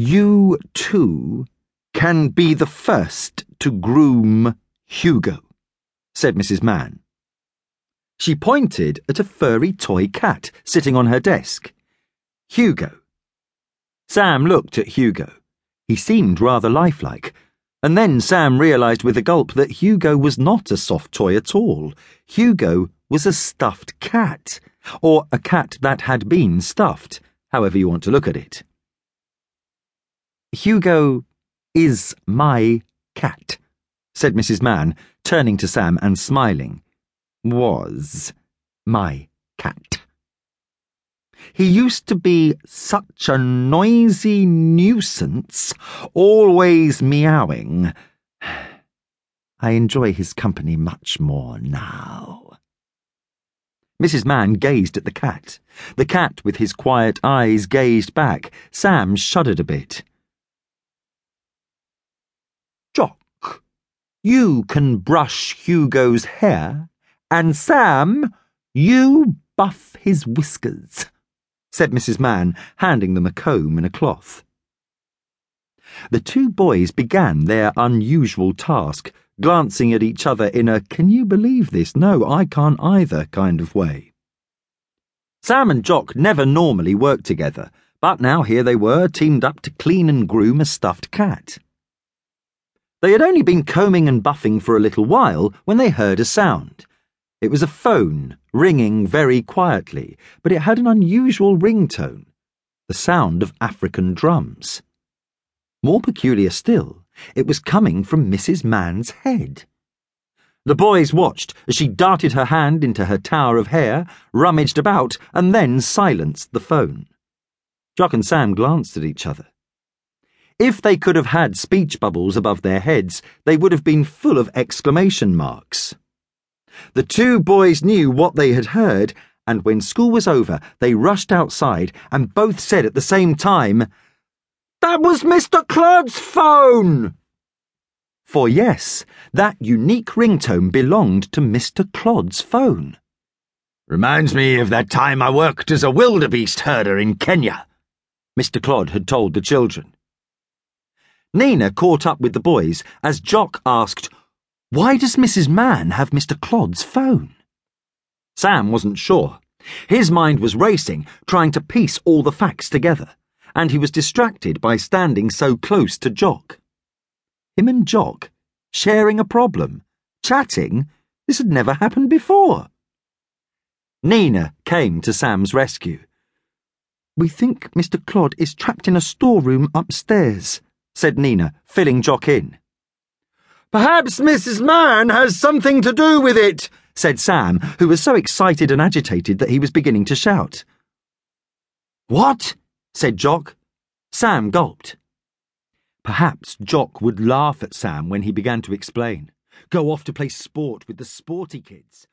You, too, can be the first to groom Hugo, said Mrs. Mann. She pointed at a furry toy cat sitting on her desk. Hugo. Sam looked at Hugo. He seemed rather lifelike. And then Sam realised with a gulp that Hugo was not a soft toy at all. Hugo was a stuffed cat, or a cat that had been stuffed, however you want to look at it. Hugo is my cat, said Mrs. Mann, turning to Sam and smiling was my cat. He used to be such a noisy nuisance, always meowing. I enjoy his company much more now. Mrs. Mann gazed at the cat. The cat, with his quiet eyes, gazed back. Sam shuddered a bit. Jock, you can brush Hugo's hair and Sam, you buff his whiskers, said Mrs. Mann, handing them a comb and a cloth. The two boys began their unusual task, glancing at each other in a can you believe this? No, I can't either kind of way. Sam and Jock never normally worked together, but now here they were, teamed up to clean and groom a stuffed cat. They had only been combing and buffing for a little while when they heard a sound. It was a phone, ringing very quietly, but it had an unusual ringtone the sound of African drums. More peculiar still, it was coming from Mrs. Mann's head. The boys watched as she darted her hand into her tower of hair, rummaged about, and then silenced the phone. Jock and Sam glanced at each other. If they could have had speech bubbles above their heads, they would have been full of exclamation marks. The two boys knew what they had heard, and when school was over, they rushed outside and both said at the same time, That was Mr. Clodd's phone! For yes, that unique ringtone belonged to Mr. Clodd's phone. Reminds me of that time I worked as a wildebeest herder in Kenya, Mr. Clodd had told the children. Nina caught up with the boys as Jock asked, why does Mrs. Mann have Mr. Clodd's phone? Sam wasn't sure. His mind was racing, trying to piece all the facts together, and he was distracted by standing so close to Jock. Him and Jock, sharing a problem, chatting, this had never happened before. Nina came to Sam's rescue. We think Mr. Clodd is trapped in a storeroom upstairs, said Nina, filling Jock in. Perhaps Mrs. Mann has something to do with it, said Sam, who was so excited and agitated that he was beginning to shout. What? said Jock. Sam gulped. Perhaps Jock would laugh at Sam when he began to explain. Go off to play sport with the sporty kids.